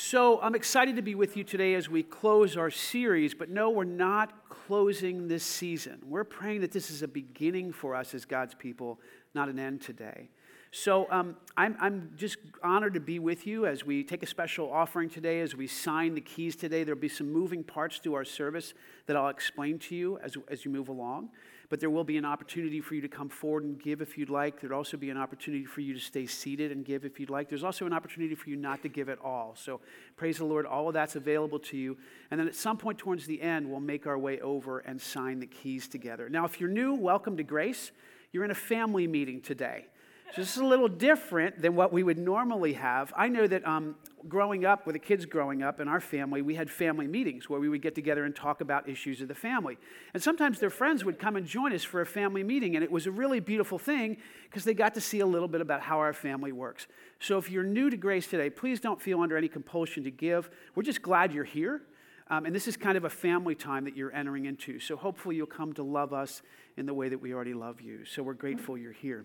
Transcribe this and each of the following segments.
So I'm excited to be with you today as we close our series, but no, we're not closing this season. We're praying that this is a beginning for us as God's people, not an end today. So um, I'm, I'm just honored to be with you as we take a special offering today, as we sign the keys today. There'll be some moving parts to our service that I'll explain to you as, as you move along. But there will be an opportunity for you to come forward and give if you'd like. There'd also be an opportunity for you to stay seated and give if you'd like. There's also an opportunity for you not to give at all. So praise the Lord, all of that's available to you. And then at some point towards the end, we'll make our way over and sign the keys together. Now, if you're new, welcome to Grace. You're in a family meeting today. Is a little different than what we would normally have. I know that um, growing up, with the kids growing up in our family, we had family meetings where we would get together and talk about issues of the family. And sometimes their friends would come and join us for a family meeting, and it was a really beautiful thing because they got to see a little bit about how our family works. So if you're new to Grace today, please don't feel under any compulsion to give. We're just glad you're here. Um, and this is kind of a family time that you're entering into. So hopefully you'll come to love us in the way that we already love you. So we're grateful you're here.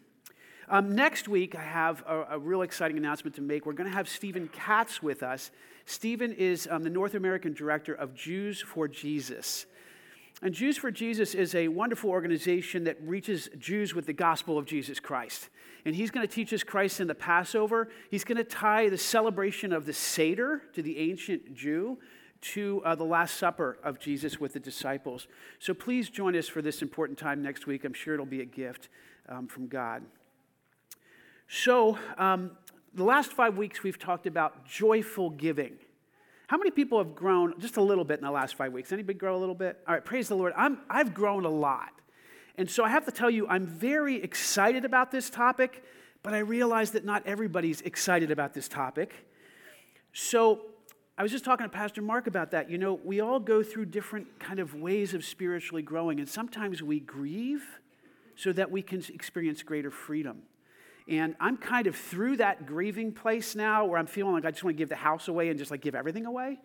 Um, next week, I have a, a, real exciting announcement to make. We're going to have Stephen Katz with us. Stephen is um, the North American director of Jews for Jesus. And Jews for Jesus is a wonderful organization that reaches Jews with the gospel of Jesus Christ. And he's going to teach us Christ in the Passover. He's going to tie the celebration of the Seder to the ancient Jew to uh, the Last Supper of Jesus with the disciples. So please join us for this important time next week. I'm sure it'll be a gift um, from God. So, um, the last five weeks we've talked about joyful giving. How many people have grown just a little bit in the last five weeks? Anybody grow a little bit? All right, praise the Lord. I'm, I've grown a lot. And so I have to tell you, I'm very excited about this topic, but I realize that not everybody's excited about this topic. So I was just talking to Pastor Mark about that. You know, we all go through different kind of ways of spiritually growing, and sometimes we grieve so that we can experience greater freedom. And I'm kind of through that grieving place now where I'm feeling like I just want to give the house away and just like give everything away.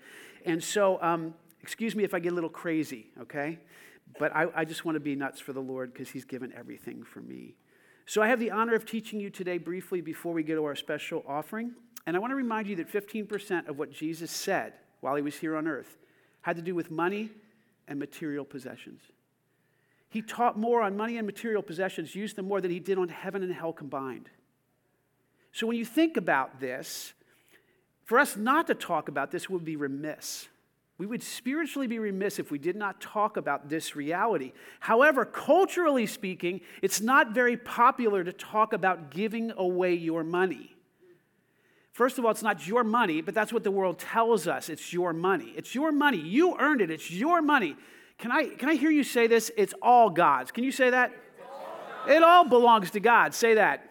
And so, um, excuse me if I get a little crazy, okay? But I, I just want to be nuts for the Lord because He's given everything for me. So I have the honor of teaching you today briefly before we get to our special offering. And I want to remind you that 15% of what Jesus said while He was here on earth had to do with money and material possessions. He taught more on money and material possessions, used them more than he did on heaven and hell combined. So when you think about this, for us not to talk about this would be remiss. We would spiritually be remiss if we did not talk about this reality. However, culturally speaking, it's not very popular to talk about giving away your money. First of all, it's not your money, but that's what the world tells us. It's your money. It's your money. You earned it. It's your money. Can I, can I hear you say this? It's all God's. Can you say that? It all belongs to God. Say that.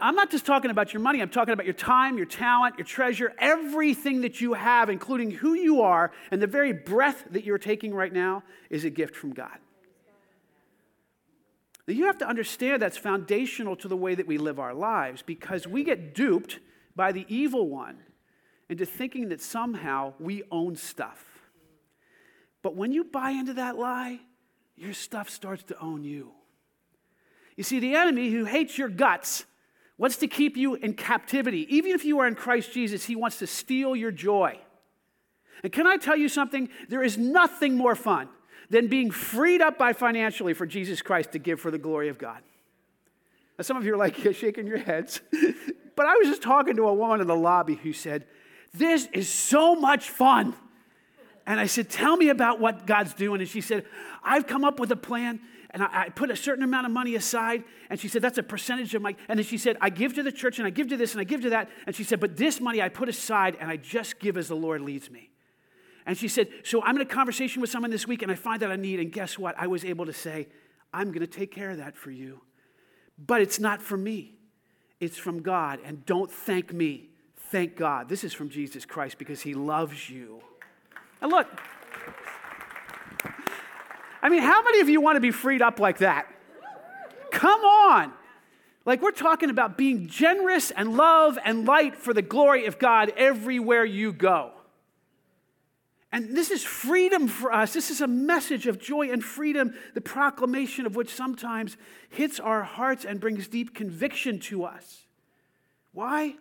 I'm not just talking about your money, I'm talking about your time, your talent, your treasure, everything that you have, including who you are, and the very breath that you're taking right now is a gift from God. Now, you have to understand that's foundational to the way that we live our lives because we get duped by the evil one into thinking that somehow we own stuff. But when you buy into that lie, your stuff starts to own you. You see, the enemy who hates your guts wants to keep you in captivity. Even if you are in Christ Jesus, he wants to steal your joy. And can I tell you something? There is nothing more fun than being freed up by financially for Jesus Christ to give for the glory of God. Now, some of you are like shaking your heads, but I was just talking to a woman in the lobby who said, This is so much fun. And I said, Tell me about what God's doing. And she said, I've come up with a plan and I, I, put a certain amount of money aside. And she said, That's a percentage of my. And then she said, I give to the church and I give to this and I give to that. And she said, But this money I put aside and I just give as the Lord leads me. And she said, So I'm in a conversation with someone this week and I find that I need. And guess what? I was able to say, I'm going to take care of that for you. But it's not from me, it's from God. And don't thank me. Thank God. This is from Jesus Christ because he loves you. And look, I mean, how many of you want to be freed up like that? Come on. Like, we're talking about being generous and love and light for the glory of God everywhere you go. And this is freedom for us. This is a message of joy and freedom, the proclamation of which sometimes hits our hearts and brings deep conviction to us. Why?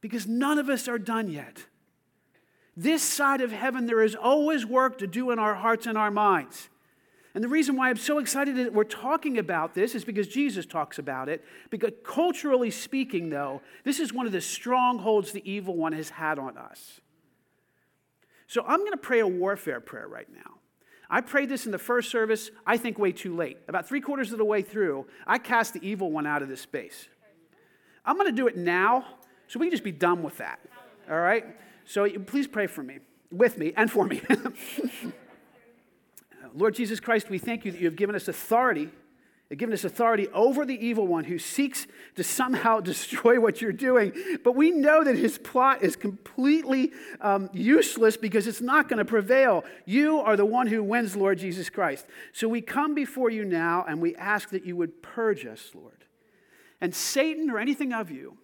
because none of us are done yet. This side of heaven, there is always work to do in our hearts and our minds. And the reason why I'm so excited that we're talking about this is because Jesus talks about it. Because culturally speaking, though, this is one of the strongholds the evil one has had on us. So I'm going to pray a warfare prayer right now. I prayed this in the first service, I think way too late. About three quarters of the way through, I cast the evil one out of this space. I'm going to do it now, so we can just be done with that. All right? So please pray for me, with me, and for me. Lord Jesus Christ, we thank you that you have given us authority given us authority over the evil one who seeks to somehow destroy what you're doing. But we know that his plot is completely um, useless because it's not going to prevail. You are the one who wins, Lord Jesus Christ. So we come before you now and we ask that you would purge us, Lord. And Satan or anything of you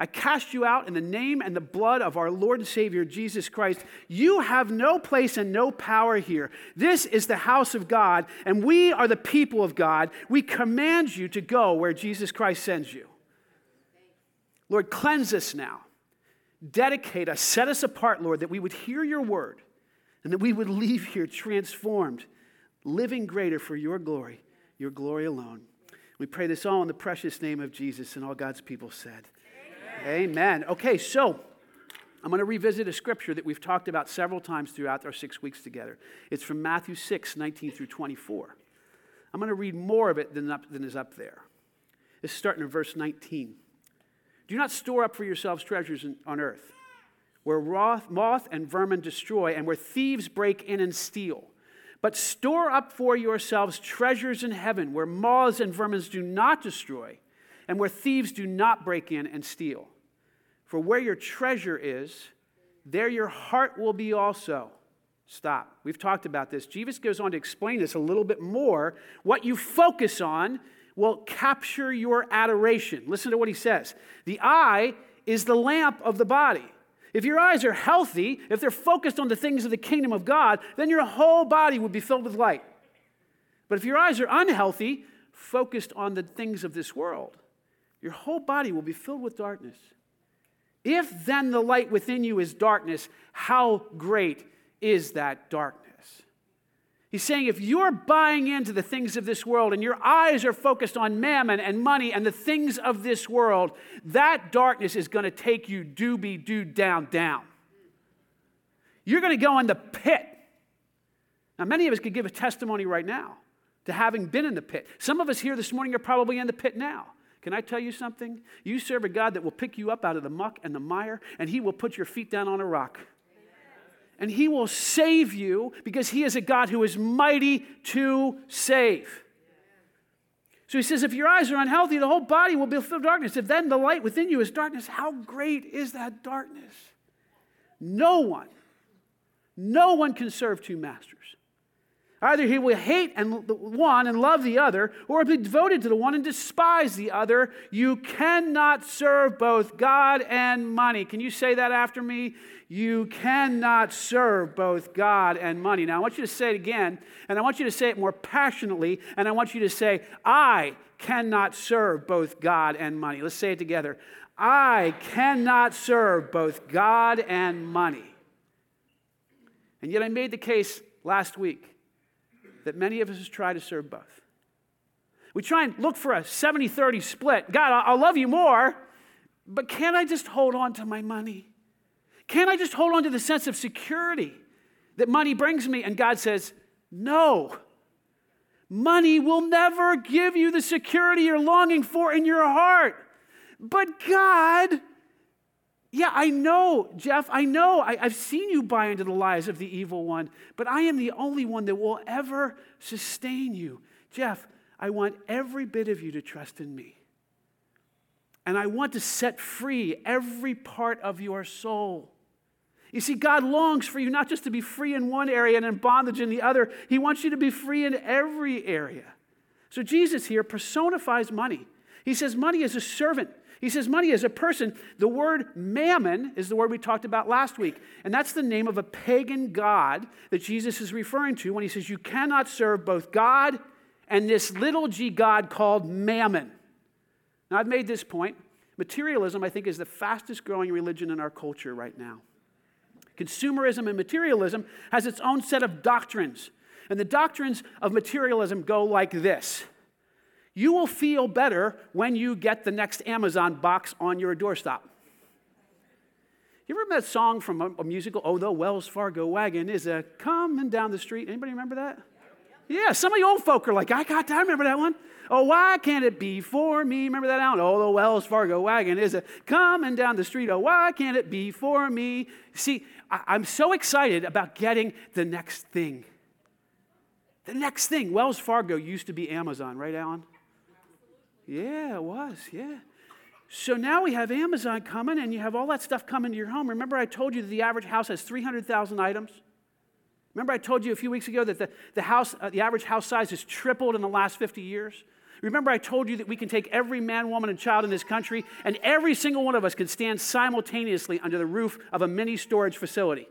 I cast you out in the name and the blood of our Lord and Savior Jesus Christ. You have no place and no power here. This is the house of God, and we are the people of God. We command you to go where Jesus Christ sends you. Lord, cleanse us now. Dedicate us, set us apart, Lord, that we would hear your word and that we would leave here transformed, living greater for your glory, your glory alone. We pray this all in the precious name of Jesus, and all God's people said. Amen. Okay, so I'm going to revisit a scripture that we've talked about several times throughout our six weeks together. It's from Matthew 6, 19 through 24. I'm going to read more of it than, up, than is up there. It's starting in verse 19. Do not store up for yourselves treasures in, on earth, where moth and vermin destroy, and where thieves break in and steal. But store up for yourselves treasures in heaven, where moths and vermins do not destroy and where thieves do not break in and steal. For where your treasure is, there your heart will be also. Stop. We've talked about this. Jesus goes on to explain this a little bit more. What you focus on will capture your adoration. Listen to what he says. The eye is the lamp of the body. If your eyes are healthy, if they're focused on the things of the kingdom of God, then your whole body would be filled with light. But if your eyes are unhealthy, focused on the things of this world, your whole body will be filled with darkness. If then the light within you is darkness, how great is that darkness? He's saying if you're buying into the things of this world and your eyes are focused on mammon and money and the things of this world, that darkness is going to take you doobie doo down, down. You're going to go in the pit. Now, many of us could give a testimony right now to having been in the pit. Some of us here this morning are probably in the pit now. Can I tell you something? You serve a God that will pick you up out of the muck and the mire, and He will put your feet down on a rock. And He will save you because He is a God who is mighty to save. So He says, if your eyes are unhealthy, the whole body will be filled with darkness. If then the light within you is darkness, how great is that darkness? No one, no one can serve two masters. Either he will hate and one and love the other, or be devoted to the one and despise the other. You cannot serve both God and money. Can you say that after me? You cannot serve both God and money. Now, I want you to say it again, and I want you to say it more passionately, and I want you to say, I cannot serve both God and money. Let's say it together. I cannot serve both God and money. And yet, I made the case last week that many of us try to serve both. We try and look for a 70 30 split. God, I'll love you more, but can't I just hold on to my money? Can't I just hold on to the sense of security that money brings me? And God says, No. Money will never give you the security you're longing for in your heart. But God yeah, I know, Jeff, I know. I, have seen you buy into the lies of the evil one, but I am the only one that will ever sustain you. Jeff, I want every bit of you to trust in me. And I want to set free every part of your soul. You see, God longs for you not just to be free in one area and in bondage in the other, He wants you to be free in every area. So Jesus here personifies money. He says money is a servant he says money is a person. The word mammon is the word we talked about last week. And that's the name of a pagan god that Jesus is referring to when he says you cannot serve both God and this little g god called mammon. Now, I've made this point. Materialism, I think, is the fastest growing religion in our culture right now. Consumerism and materialism has its own set of doctrines. And the doctrines of materialism go like this You will feel better when you get the next Amazon box on your doorstop. You ever remember that song from a, a musical, Oh, the Wells Fargo wagon is a coming down the street? Anybody remember that? Yeah, some of you old folk are like, I got that. I remember that one. Oh, why can't it be for me? Remember that out? Oh, the Wells Fargo wagon is a coming down the street. Oh, why can't it be for me? See, I, am so excited about getting the next thing. The next thing. Wells Fargo used to be Amazon, right, Alan? Yeah, it was. Yeah. So now we have Amazon coming and you have all that stuff coming to your home. Remember, I told you that the average house has 300,000 items? Remember, I told you a few weeks ago that the, the, house, uh, the average house size has tripled in the last 50 years? Remember, I told you that we can take every man, woman, and child in this country, and every single one of us can stand simultaneously under the roof of a mini storage facility.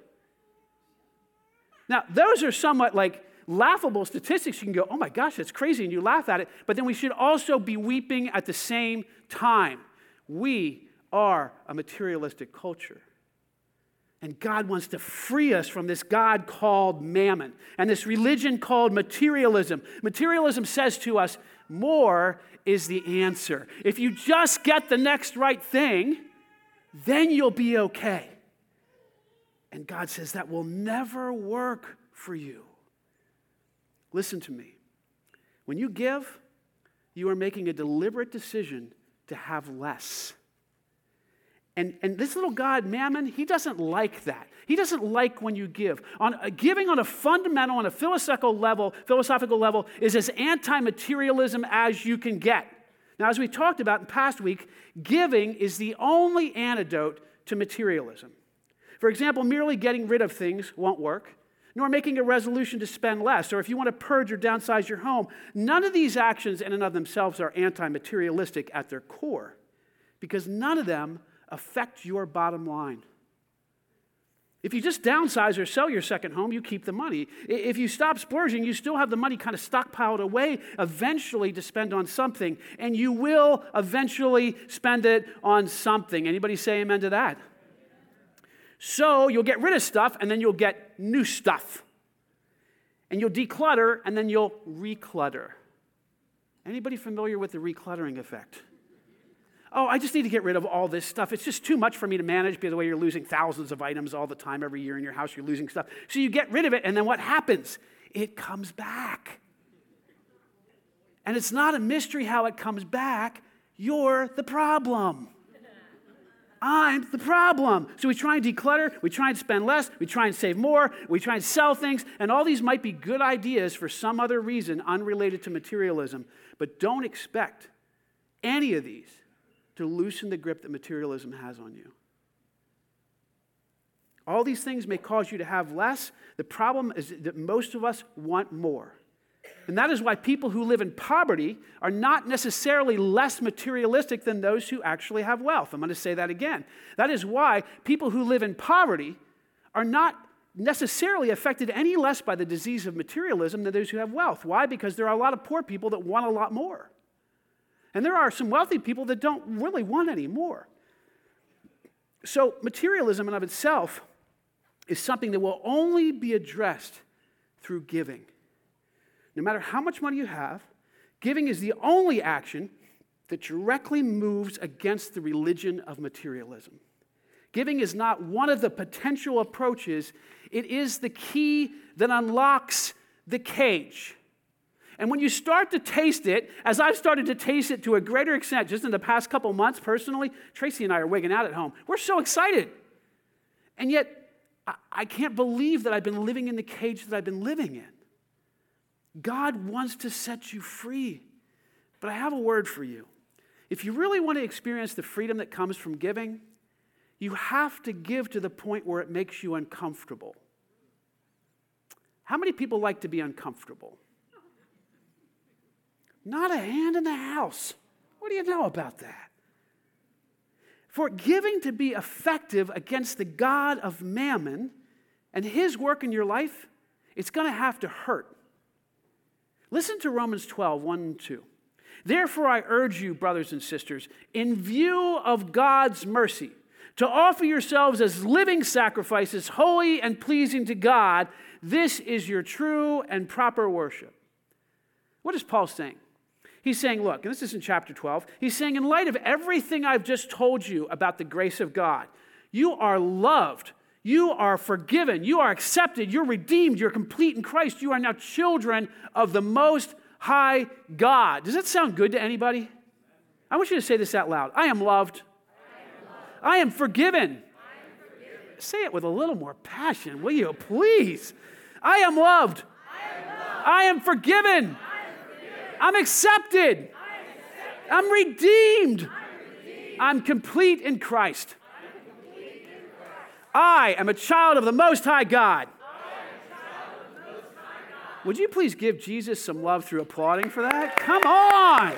Now, those are somewhat like laughable statistics. You can go, oh my gosh, that's crazy, and you laugh at it. But then we should also be weeping at the same time. We are a materialistic culture. And God wants to free us from this God called mammon and this religion called materialism. Materialism says to us, more is the answer. If you just get the next right thing, then you'll be okay. And God says that will never work for you. Listen to me. When you give, you are making a deliberate decision to have less. And, and this little God, Mammon, he doesn't like that. He doesn't like when you give. On, uh, giving on a fundamental, on a philosophical level, philosophical level, is as anti-materialism as you can get. Now, as we talked about in past week, giving is the only antidote to materialism. For example, merely getting rid of things won't work, nor making a resolution to spend less, or if you want to purge or downsize your home. None of these actions in and of themselves are anti materialistic at their core, because none of them affect your bottom line. If you just downsize or sell your second home, you keep the money. If you stop splurging, you still have the money kind of stockpiled away eventually to spend on something, and you will eventually spend it on something. Anybody say amen to that? So you'll get rid of stuff and then you'll get new stuff. And you'll declutter and then you'll reclutter. Anybody familiar with the recluttering effect? oh, I just need to get rid of all this stuff. It's just too much for me to manage. By the way, you're losing thousands of items all the time every year in your house. You're losing stuff. So you get rid of it, and then what happens? It comes back. And it's not a mystery how it comes back. You're the problem. I'm the problem. So we try and declutter, we try and spend less, we try and save more, we try and sell things, and all these might be good ideas for some other reason unrelated to materialism. But don't expect any of these to loosen the grip that materialism has on you. All these things may cause you to have less. The problem is that most of us want more. And that is why people who live in poverty are not necessarily less materialistic than those who actually have wealth. I'm going to say that again. That is why people who live in poverty are not necessarily affected any less by the disease of materialism than those who have wealth. Why? Because there are a lot of poor people that want a lot more. And there are some wealthy people that don't really want any more. So, materialism in of itself is something that will only be addressed through giving. No matter how much money you have, giving is the only action that directly moves against the religion of materialism. Giving is not one of the potential approaches, it is the key that unlocks the cage. And when you start to taste it, as I've started to taste it to a greater extent just in the past couple months personally, Tracy and I are wigging out at home. We're so excited. And yet, I can't believe that I've been living in the cage that I've been living in. God wants to set you free. But I have a word for you. If you really want to experience the freedom that comes from giving, you have to give to the point where it makes you uncomfortable. How many people like to be uncomfortable? Not a hand in the house. What do you know about that? For giving to be effective against the God of mammon and his work in your life, it's going to have to hurt. Listen to Romans 12, 1 and 2. Therefore, I urge you, brothers and sisters, in view of God's mercy, to offer yourselves as living sacrifices, holy and pleasing to God. This is your true and proper worship. What is Paul saying? He's saying, look, and this is in chapter 12, he's saying, in light of everything I've just told you about the grace of God, you are loved, you are forgiven, you are accepted, you're redeemed, you're complete in Christ, you are now children of the Most High God. Does that sound good to anybody? I want you to say this out loud I am loved, I am, forgiven. Say it with a little more passion, will you, please? I am loved. I am, forgiven. I'm accepted. I'm redeemed. I'm complete in Christ. I am a child of the Most High God. Would you please give Jesus some love through applauding for that? Come on.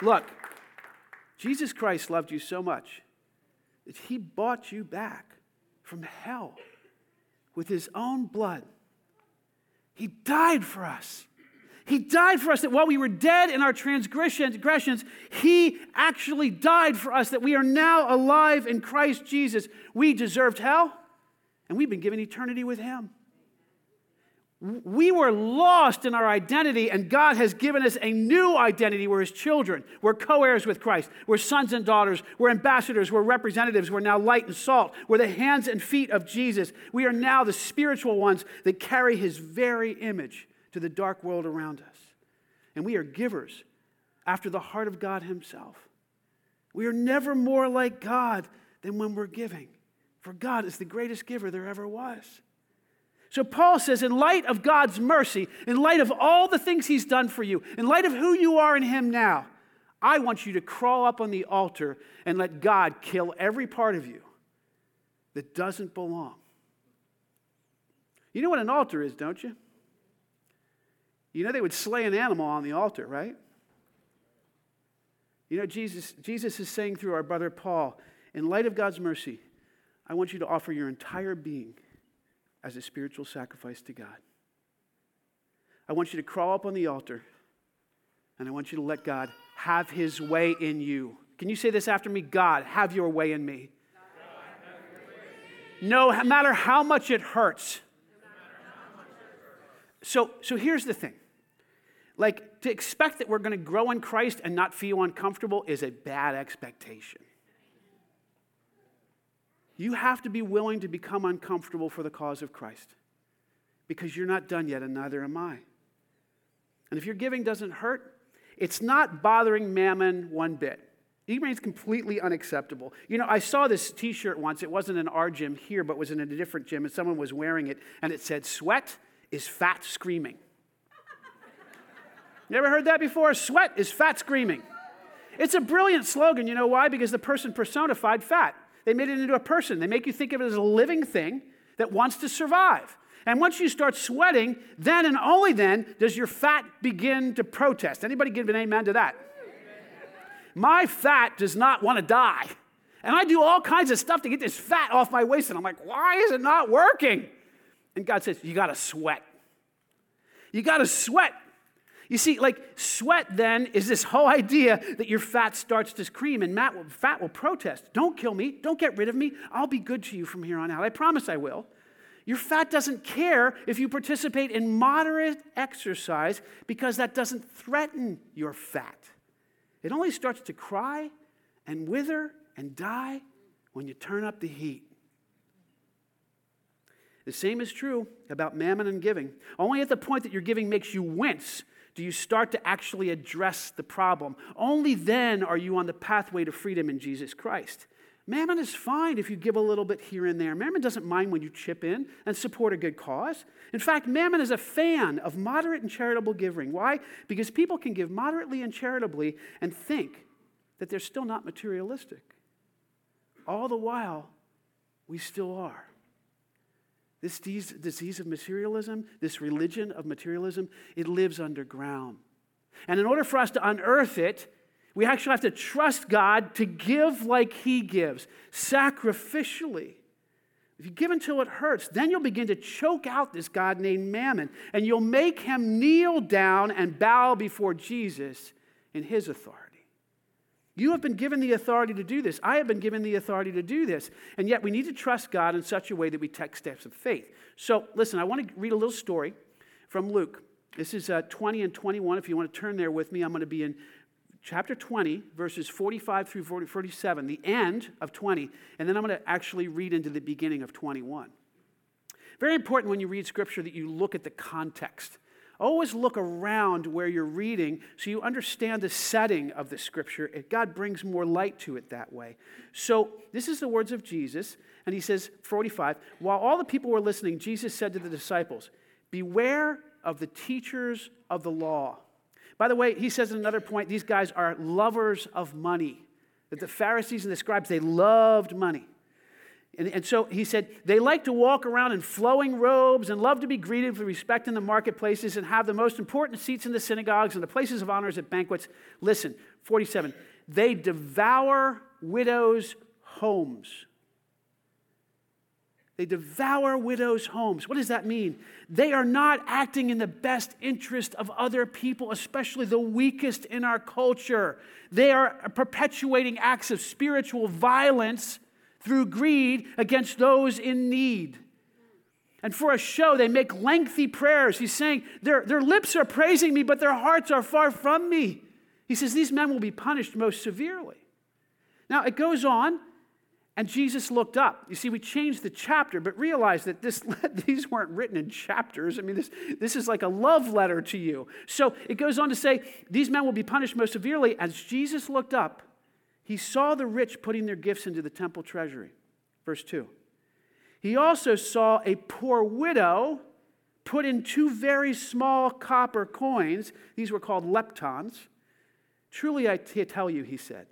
Look, Jesus Christ loved you so much that he bought you back from hell with his own blood. He died for us. He died for us that while we were dead in our transgressions, He actually died for us, that we are now alive in Christ Jesus. We deserved hell, and we've been given eternity with Him. We were lost in our identity, and God has given us a new identity. We're His children. We're co heirs with Christ. We're sons and daughters. We're ambassadors. We're representatives. We're now light and salt. We're the hands and feet of Jesus. We are now the spiritual ones that carry His very image to the dark world around us. And we are givers after the heart of God Himself. We are never more like God than when we're giving, for God is the greatest giver there ever was. So Paul says, in light of God's mercy, in light of all the things he's done for you, in light of who you are in him now, I want you to crawl up on the altar and let God kill every part of you that doesn't belong. You know what an altar is, don't you? You know they would slay an animal on the altar, right? You know, Jesus, Jesus is saying through our brother Paul, in light of God's mercy, I want you to offer your entire being as a spiritual sacrifice to God. I want you to crawl up on the altar and I want you to let God have his way in you. Can you say this after me? God, have your way in me. No matter how much it hurts. So, so here's the thing. Like, to expect that we're going to grow in Christ and not feel uncomfortable is a bad expectation. You have to be willing to become uncomfortable for the cause of Christ because you're not done yet, and neither am I. And if your giving doesn't hurt, it's not bothering mammon one bit. It remains completely unacceptable. You know, I saw this t shirt once. It wasn't in our gym here, but was in a different gym, and someone was wearing it, and it said, Sweat is fat screaming. You ever heard that before? Sweat is fat screaming. It's a brilliant slogan. You know why? Because the person personified fat. They made it into a person. They make you think of it as a living thing that wants to survive. And once you start sweating, then and only then does your fat begin to protest. Anybody give an amen to that? My fat does not want to die. And I do all kinds of stuff to get this fat off my waist. And I'm like, why is it not working? And God says, you got to sweat. You got to sweat you see, like sweat then is this whole idea that your fat starts to scream and fat will protest. Don't kill me. Don't get rid of me. I'll be good to you from here on out. I promise I will. Your fat doesn't care if you participate in moderate exercise because that doesn't threaten your fat. It only starts to cry and wither and die when you turn up the heat. The same is true about mammon and giving. Only at the point that your giving makes you wince do you start to actually address the problem. Only then are you on the pathway to freedom in Jesus Christ. Mammon is fine if you give a little bit here and there. Mammon doesn't mind when you chip in and support a good cause. In fact, Mammon is a fan of moderate and charitable giving. Why? Because people can give moderately and charitably and think that they're still not materialistic. All the while, we still are. This disease of materialism, this religion of materialism, it lives underground. And in order for us to unearth it, we actually have to trust God to give like He gives, sacrificially, if you give until it hurts, then you'll begin to choke out this God named Mammon, and you'll make him kneel down and bow before Jesus in his authority. You have been given the authority to do this. I have been given the authority to do this. And yet we need to trust God in such a way that we take steps of faith. So, listen, I want to read a little story from Luke. This is uh, 20 and 21. If you want to turn there with me, I'm going to be in chapter 20, verses 45 through 40, 47, the end of 20, and then I'm going to actually read into the beginning of 21. Very important when you read scripture that you look at the context. Always look around where you're reading so you understand the setting of the scripture. God brings more light to it that way. So, this is the words of Jesus, and he says, 45, while all the people were listening, Jesus said to the disciples, Beware of the teachers of the law. By the way, he says at another point, these guys are lovers of money. That the Pharisees and the scribes, they loved money. And, and, so he said, they like to walk around in flowing robes and love to be greeted with respect in the marketplaces and have the most important seats in the synagogues and the places of honors at banquets. Listen, 47, they devour widows' homes. They devour widows' homes. What does that mean? They are not acting in the best interest of other people, especially the weakest in our culture. They are perpetuating acts of spiritual violence through greed against those in need. And for a show, they make lengthy prayers. He's saying, their, their lips are praising me, but their hearts are far from me. He says, These men will be punished most severely. Now, it goes on, and Jesus looked up. You see, we changed the chapter, but realized that this, these weren't written in chapters. I mean, this, this is like a love letter to you. So it goes on to say, These men will be punished most severely. As Jesus looked up, he saw the rich putting their gifts into the temple treasury. Verse 2. He also saw a poor widow put in two very small copper coins. These were called leptons. Truly, I tell you, he said,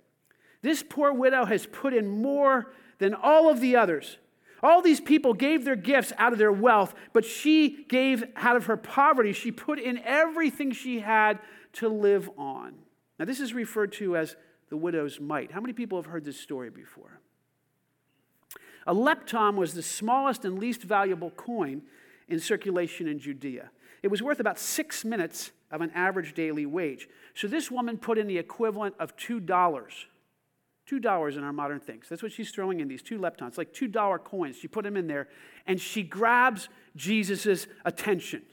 this poor widow has put in more than all of the others. All these people gave their gifts out of their wealth, but she gave out of her poverty. She put in everything she had to live on. Now, this is referred to as the widow's mite. How many people have heard this story before? A lepton was the smallest and least valuable coin in circulation in Judea. It was worth about six minutes of an average daily wage. So this woman put in the equivalent of $2. $2 in our modern things. That's what she's throwing in these two leptons, like $2 coins. She put them in there and she grabs Jesus' attention.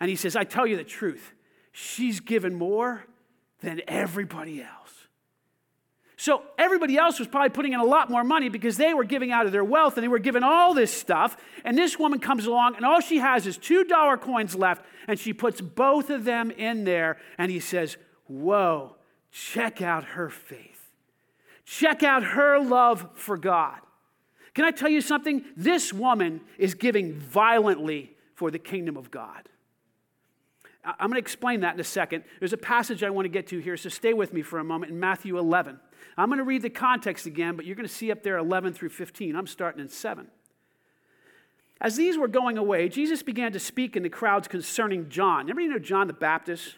And he says, I tell you the truth, she's given more than everybody else. So everybody else was probably putting in a lot more money because they were giving out of their wealth and they were given all this stuff. And this woman comes along and all she has is $2 coins left and she puts both of them in there and he says, Whoa, check out her faith. Check out her love for God. Can I tell you something? This woman is giving violently for the kingdom of God. I'm going to explain that in a second. There's a passage I want to get to here, so stay with me for a moment in Matthew 11. I'm going to read the context again, but you're going to see up there 11 through 15. I'm starting in 7. As these were going away, Jesus began to speak in the crowds concerning John. You know John the Baptist?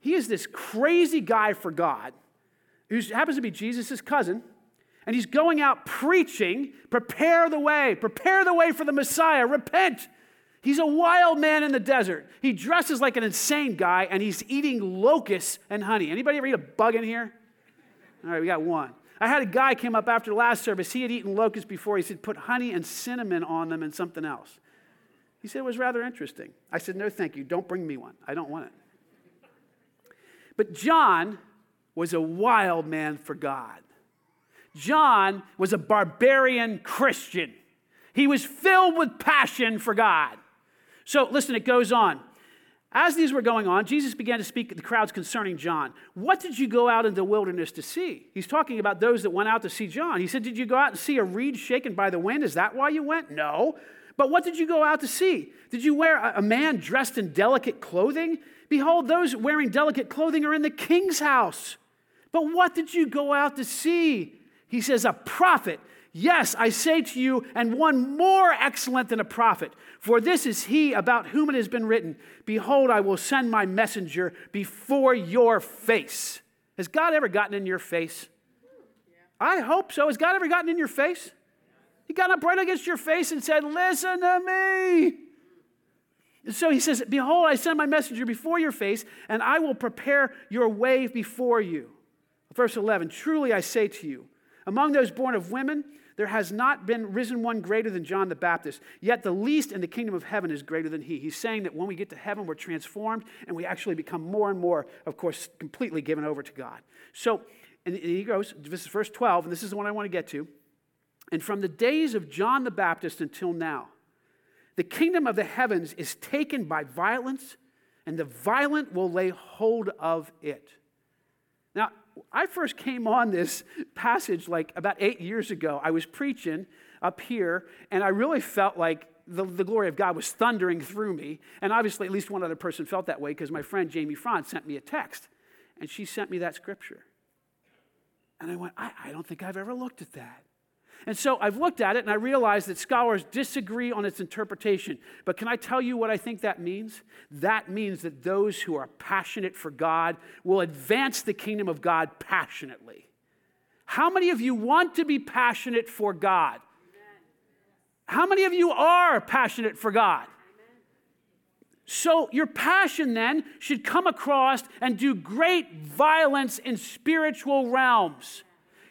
He is this crazy guy for God who happens to be Jesus' cousin. And he's going out preaching, prepare the way, prepare the way for the Messiah, repent. He's a wild man in the desert. He dresses like an insane guy and he's eating locusts and honey. Anybody ever eat a bug in here? All right, we got one. I had a guy came up after last service. He had eaten locusts before. He said, put honey and cinnamon on them and something else. He said it was rather interesting. I said, no, thank you. Don't bring me one. I don't want it. But John was a wild man for God. John was a barbarian Christian. He was filled with passion for God. So listen, it goes on. As these were going on, Jesus began to speak to the crowds concerning John. What did you go out in the wilderness to see? He's talking about those that went out to see John. He said, Did you go out and see a reed shaken by the wind? Is that why you went? No. But what did you go out to see? Did you wear a man dressed in delicate clothing? Behold, those wearing delicate clothing are in the king's house. But what did you go out to see? He says, A prophet Yes, I say to you, and one more excellent than a prophet. For this is he about whom it has been written Behold, I will send my messenger before your face. Has God ever gotten in your face? I hope so. Has God ever gotten in your face? He got up right against your face and said, Listen to me. So he says, Behold, I send my messenger before your face, and I will prepare your way before you. Verse 11 Truly I say to you, among those born of women, there has not been risen one greater than John the Baptist, yet the least in the kingdom of heaven is greater than he. He's saying that when we get to heaven, we're transformed and we actually become more and more, of course, completely given over to God. So, and he goes, this is verse 12, and this is the one I want to get to. And from the days of John the Baptist until now, the kingdom of the heavens is taken by violence, and the violent will lay hold of it. I first came on this passage like about eight years ago. I was preaching up here, and I really felt like the, the glory of God was thundering through me. And obviously, at least one other person felt that way because my friend Jamie Franz sent me a text, and she sent me that scripture. And I went, I, I don't think I've ever looked at that. And so I've looked at it and I realize that scholars disagree on its interpretation. But can I tell you what I think that means? That means that those who are passionate for God will advance the kingdom of God passionately. How many of you want to be passionate for God? How many of you are passionate for God? So, your passion then should come across and do great violence in spiritual realms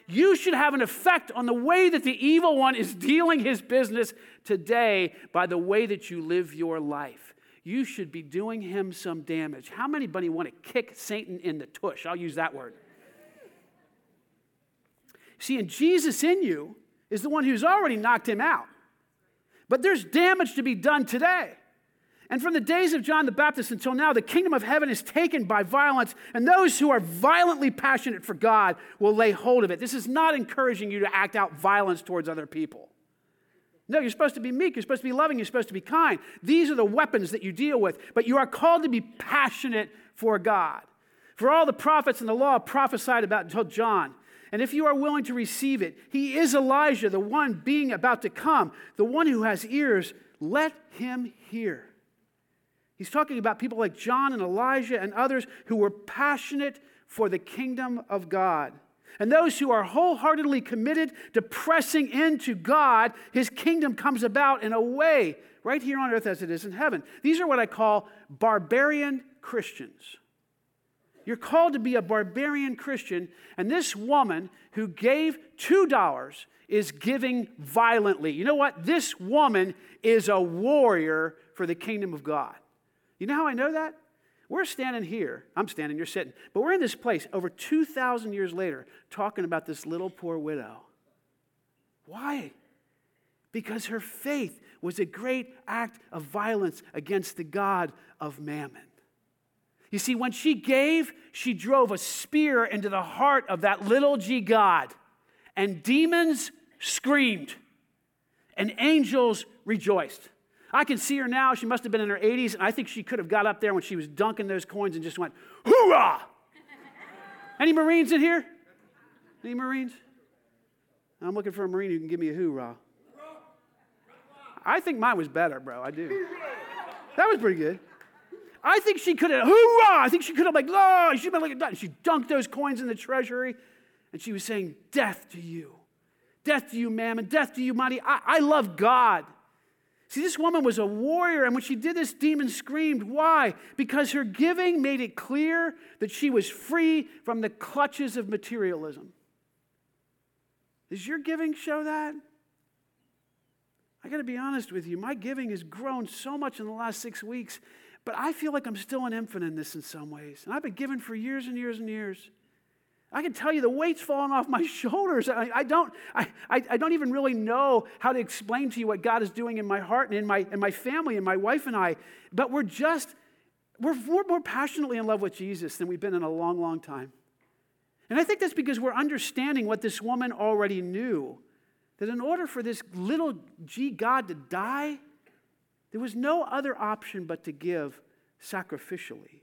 you should have an effect on the way that the evil one is dealing his business today by the way that you live your life. You should be doing him some damage. How many buddy want to kick Satan in the tush? I'll use that word. See, and Jesus in you is the one who's already knocked him out. But there's damage to be done today. And from the days of John the Baptist until now, the kingdom of heaven is taken by violence, and those who are violently passionate for God will lay hold of it. This is not encouraging you to act out violence towards other people. No, you're supposed to be meek, you're supposed to be loving, you're supposed to be kind. These are the weapons that you deal with, but you are called to be passionate for God. For all the prophets and the law prophesied about until John. And if you are willing to receive it, he is Elijah, the one being about to come, the one who has ears, let him hear. He's talking about people like John and Elijah and others who were passionate for the kingdom of God. And those who are wholeheartedly committed to pressing into God, his kingdom comes about in a way right here on earth as it is in heaven. These are what I call barbarian Christians. You're called to be a barbarian Christian, and this woman who gave $2 is giving violently. You know what? This woman is a warrior for the kingdom of God. You know how I know that? We're standing here. I'm standing, you're sitting. But we're in this place over 2,000 years later talking about this little poor widow. Why? Because her faith was a great act of violence against the God of mammon. You see, when she gave, she drove a spear into the heart of that little g God, and demons screamed, and angels rejoiced. I can see her now. She must have been in her 80s, and I think she could have got up there when she was dunking those coins and just went, hoorah! Any Marines in here? Any Marines? I'm looking for a Marine who can give me a hoorah. I think mine was better, bro. I do. That was pretty good. I think she could have, hoorah! I think she could have, like, oh, she'd been like, that. she dunked those coins in the treasury, and she was saying, Death to you. Death to you, mammon. Death to you, money. I, I love God. See, this woman was a warrior, and when she did this, demon screamed. Why? Because her giving made it clear that she was free from the clutches of materialism. Does your giving show that? I got to be honest with you. My giving has grown so much in the last six weeks, but I feel like I'm still an infant in this in some ways. And I've been giving for years and years and years. I can tell you the weight's falling off my shoulders. I, I don't, I, I, don't even really know how to explain to you what God is doing in my heart and in my, in my family and my wife and I. But we're just, we're, we're more passionately in love with Jesus than we've been in a long, long time. And I think that's because we're understanding what this woman already knew that in order for this little g God to die, there was no other option but to give sacrificially.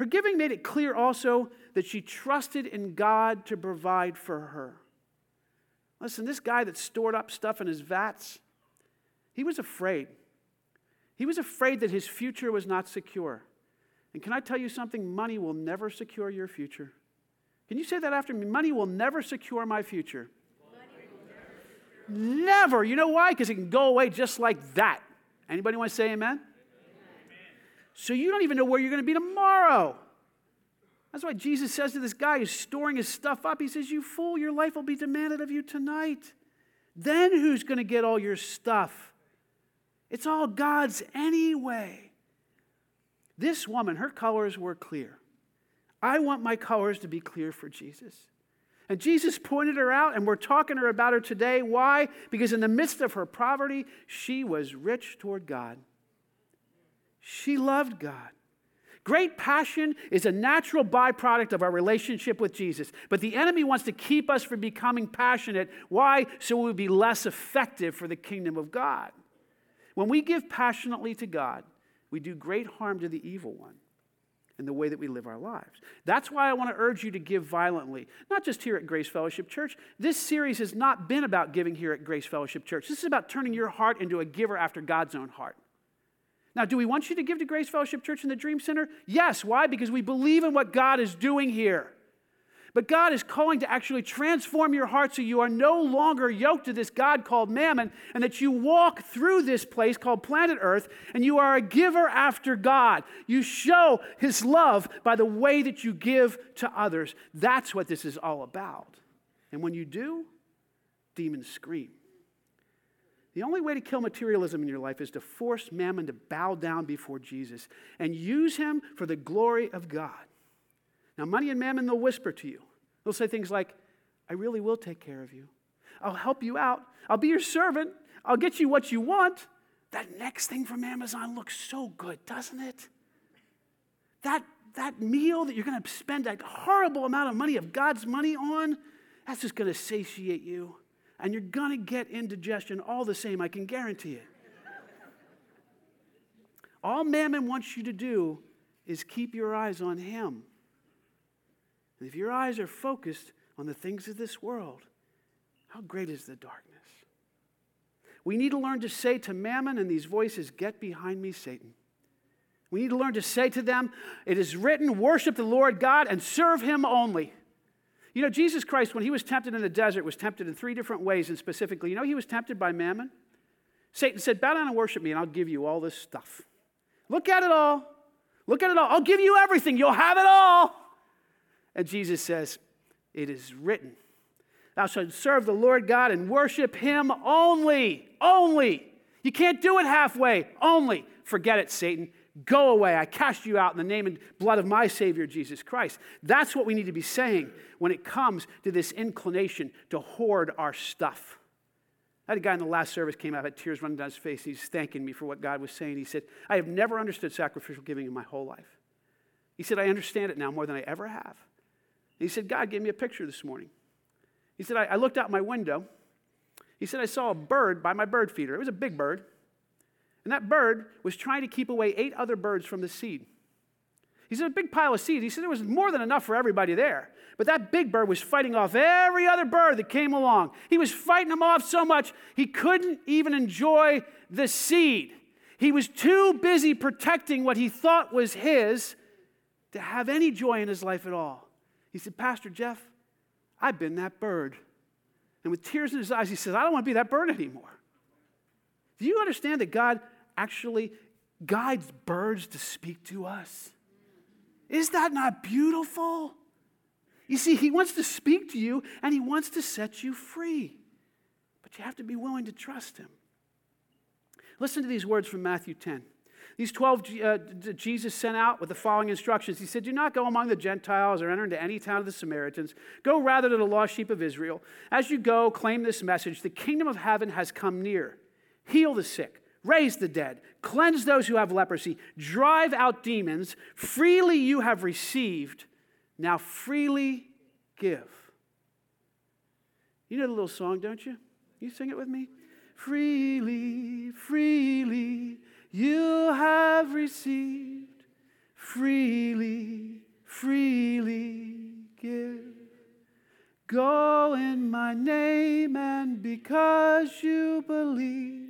Her giving made it clear also that she trusted in God to provide for her. Listen, this guy that stored up stuff in his vats, he was afraid. He was afraid that his future was not secure. And can I tell you something? Money will never secure your future. Can you say that after me? Money will never secure my future. Never. You know why? Because it can go away just like that. Anybody want to say amen? So you don't even know where you're going to be tomorrow. That's why Jesus says to this guy who's storing his stuff up, He says, You fool, your life will be demanded of you tonight. Then who's going to get all your stuff? It's all God's anyway. This woman, her colors were clear. I want my colors to be clear for Jesus. And Jesus pointed her out, and we're talking to her about her today. Why? Because in the midst of her poverty, she was rich toward God. She loved God. Great passion is a natural byproduct of our relationship with Jesus. But the enemy wants to keep us from becoming passionate. Why? So we will be less effective for the kingdom of God. When we give passionately to God, we do great harm to the evil one in the way that we live our lives. That's why I want to urge you to give violently, not just here at Grace Fellowship Church. This series has not been about giving here at Grace Fellowship Church. This is about turning your heart into a giver after God's own heart. Now, do we want you to give to Grace Fellowship Church in the Dream Center? Yes. Why? Because we believe in what God is doing here. But God is calling to actually transform your heart so you are no longer yoked to this God called mammon and that you walk through this place called planet Earth and you are a giver after God. You show His love by the way that you give to others. That's what this is all about. And when you do, demons scream. The only way to kill materialism in your life is to force mammon to bow down before Jesus and use him for the glory of God. Now, money and mammon, they'll whisper to you. They'll say things like, I really will take care of you. I'll help you out. I'll be your servant. I'll get you what you want. That next thing from Amazon looks so good, doesn't it? That, that meal that you're going to spend a horrible amount of money, of God's money on, that's just going to satiate you and you're going to get indigestion all the same, I can guarantee it. all mammon wants you to do is keep your eyes on him. And if your eyes are focused on the things of this world, how great is the darkness? We need to learn to say to mammon and these voices, Get behind me, Satan. We need to learn to say to them, It is written, worship the Lord God and serve him only. You know, Jesus Christ, when he was tempted in the desert, was tempted in three different ways, and specifically, you know, he was tempted by mammon. Satan said, Bow down and worship me, and I'll give you all this stuff. Look at it all. Look at it all. I'll give you everything. You'll have it all. And Jesus says, It is written, Thou shalt serve the Lord God and worship him only. Only. You can't do it halfway. Only. Forget it, Satan. Go away. I cast you out in the name and blood of my Savior, Jesus Christ. That's what we need to be saying when it comes to this inclination to hoard our stuff. I had a guy in the last service came out, had tears running down his face. He's thanking me for what God was saying. He said, I have never understood sacrificial giving in my whole life. He said, I understand it now more than I ever have. he said, God gave me a picture this morning. He said, I, I looked out my window. He said, I saw a bird by my bird feeder. It was a big bird. And that bird was trying to keep away eight other birds from the seed. He said, a big pile of seeds. He said there was more than enough for everybody there. But that big bird was fighting off every other bird that came along. He was fighting them off so much he couldn't even enjoy the seed. He was too busy protecting what he thought was his to have any joy in his life at all. He said, Pastor Jeff, I've been that bird. And with tears in his eyes, he says, I don't want to be that bird anymore. Do you understand that God actually guides birds to speak to us? Is that not beautiful? You see, He wants to speak to you and He wants to set you free. But you have to be willing to trust Him. Listen to these words from Matthew 10. These 12 uh, Jesus sent out with the following instructions. He said, Do not go among the Gentiles or enter into any town of the Samaritans. Go rather to the lost sheep of Israel. As you go, claim this message the kingdom of heaven has come near heal the sick, raise the dead, cleanse those who have leprosy, drive out demons. Freely you have received, now freely give. You know the little song, don't you? You sing it with me? Freely, freely you have received, freely, freely give. Go in my name, and because you believe,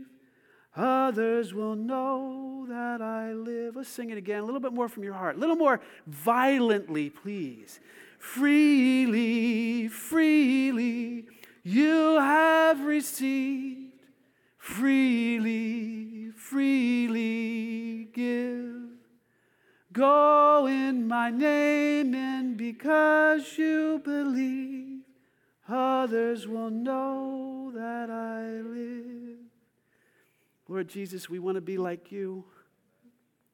Others will know that I live. Let's sing it again, a little bit more from your heart, a little more violently, please. Freely, freely, you have received, freely, freely give. Go in my name, and because you believe, others will know that I live. Lord Jesus, we want to be like you.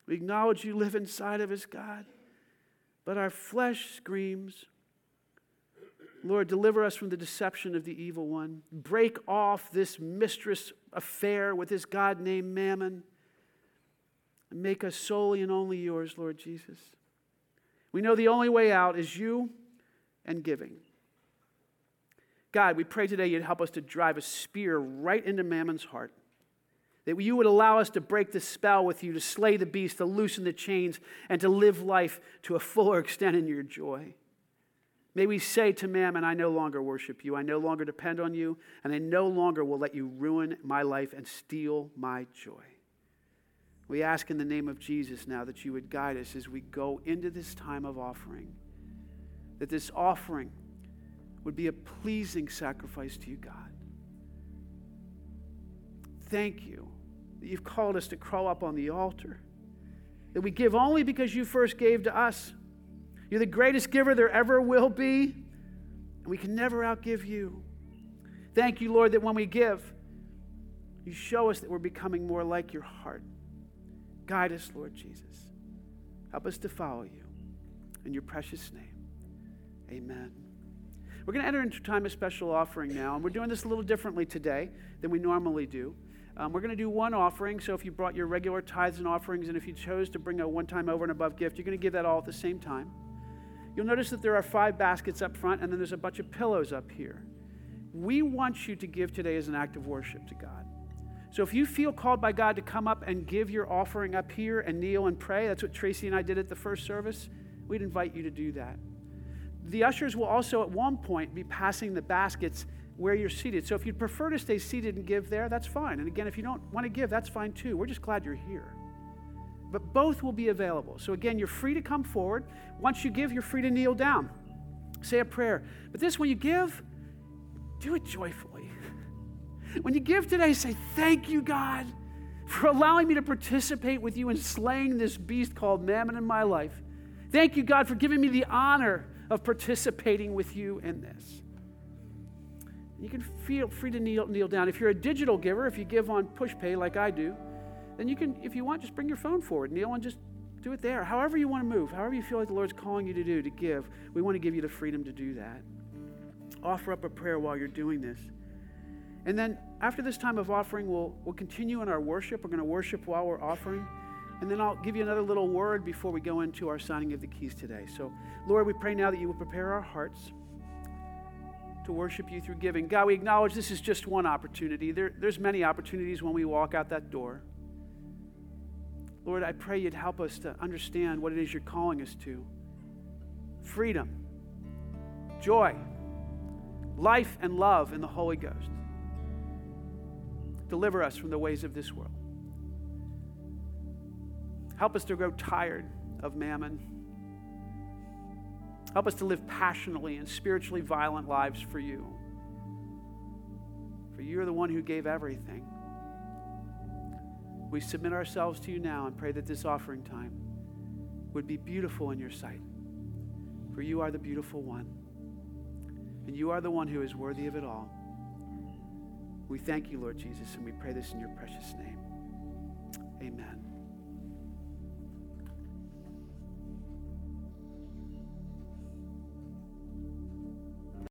We acknowledge you live inside of us, God, but our flesh screams. Lord, deliver us from the deception of the evil one. Break off this mistress affair with this God named Mammon. And make us solely and only yours, Lord Jesus. We know the only way out is you and giving. God, we pray today you'd help us to drive a spear right into Mammon's heart. That you would allow us to break the spell with you, to slay the beast, to loosen the chains, and to live life to a fuller extent in your joy. May we say to Mammon, I no longer worship you, I no longer depend on you, and I no longer will let you ruin my life and steal my joy. We ask in the name of Jesus now that you would guide us as we go into this time of offering, that this offering would be a pleasing sacrifice to you, God. Thank you that you've called us to crawl up on the altar, that we give only because you first gave to us. You're the greatest giver there ever will be, and we can never outgive you. Thank you, Lord, that when we give, you show us that we're becoming more like your heart. Guide us, Lord Jesus. Help us to follow you. In your precious name, amen. We're going to enter into time of special offering now, and we're doing this a little differently today than we normally do. Um, we're going to do one offering, so if you brought your regular tithes and offerings, and if you chose to bring a one time over and above gift, you're going to give that all at the same time. You'll notice that there are five baskets up front, and then there's a bunch of pillows up here. We want you to give today as an act of worship to God. So if you feel called by God to come up and give your offering up here and kneel and pray, that's what Tracy and I did at the first service, we'd invite you to do that. The ushers will also at one point be passing the baskets where you're seated. So if you'd prefer to stay seated and give there, that's fine. And again, if you don't want to give, that's fine too. We're just glad you're here. But both will be available. So again, you're free to come forward. Once you give, you're free to kneel down. Say a prayer. But this, when you give, do it joyfully. When you give today, say, Thank you, God, for allowing me to participate with you in slaying this beast called mammon in my life. Thank you, God, for giving me the honor of participating with you in this. You can feel free to kneel, kneel down. If you're a digital giver, if you give on PushPay like I do, then you can, if you want, just bring your phone forward, kneel and just do it there. However you want to move, however you feel like the Lord's calling you to do, to give, we want to give you the freedom to do that. Offer up a prayer while you're doing this. And then after this time of offering, we'll, we'll continue in our worship. We're going to worship while we're offering. And then I'll give you another little word before we go into our signing of the keys today. So, Lord, we pray now that you will prepare our hearts to worship you through giving. God, we acknowledge this is just one opportunity. There, there's many opportunities when we walk out that door. Lord, I pray you'd help us to understand what it is you're calling us to freedom, joy, life, and love in the Holy Ghost. Deliver us from the ways of this world. Help us to grow tired of mammon Help us to live passionately and spiritually violent lives for you. For you are the one who gave everything. We submit ourselves to you now and pray that this offering time would be beautiful in your sight. For you are the beautiful one. And you are the one who is worthy of it all. We thank you, Lord Jesus, and we pray this in your precious name. Amen.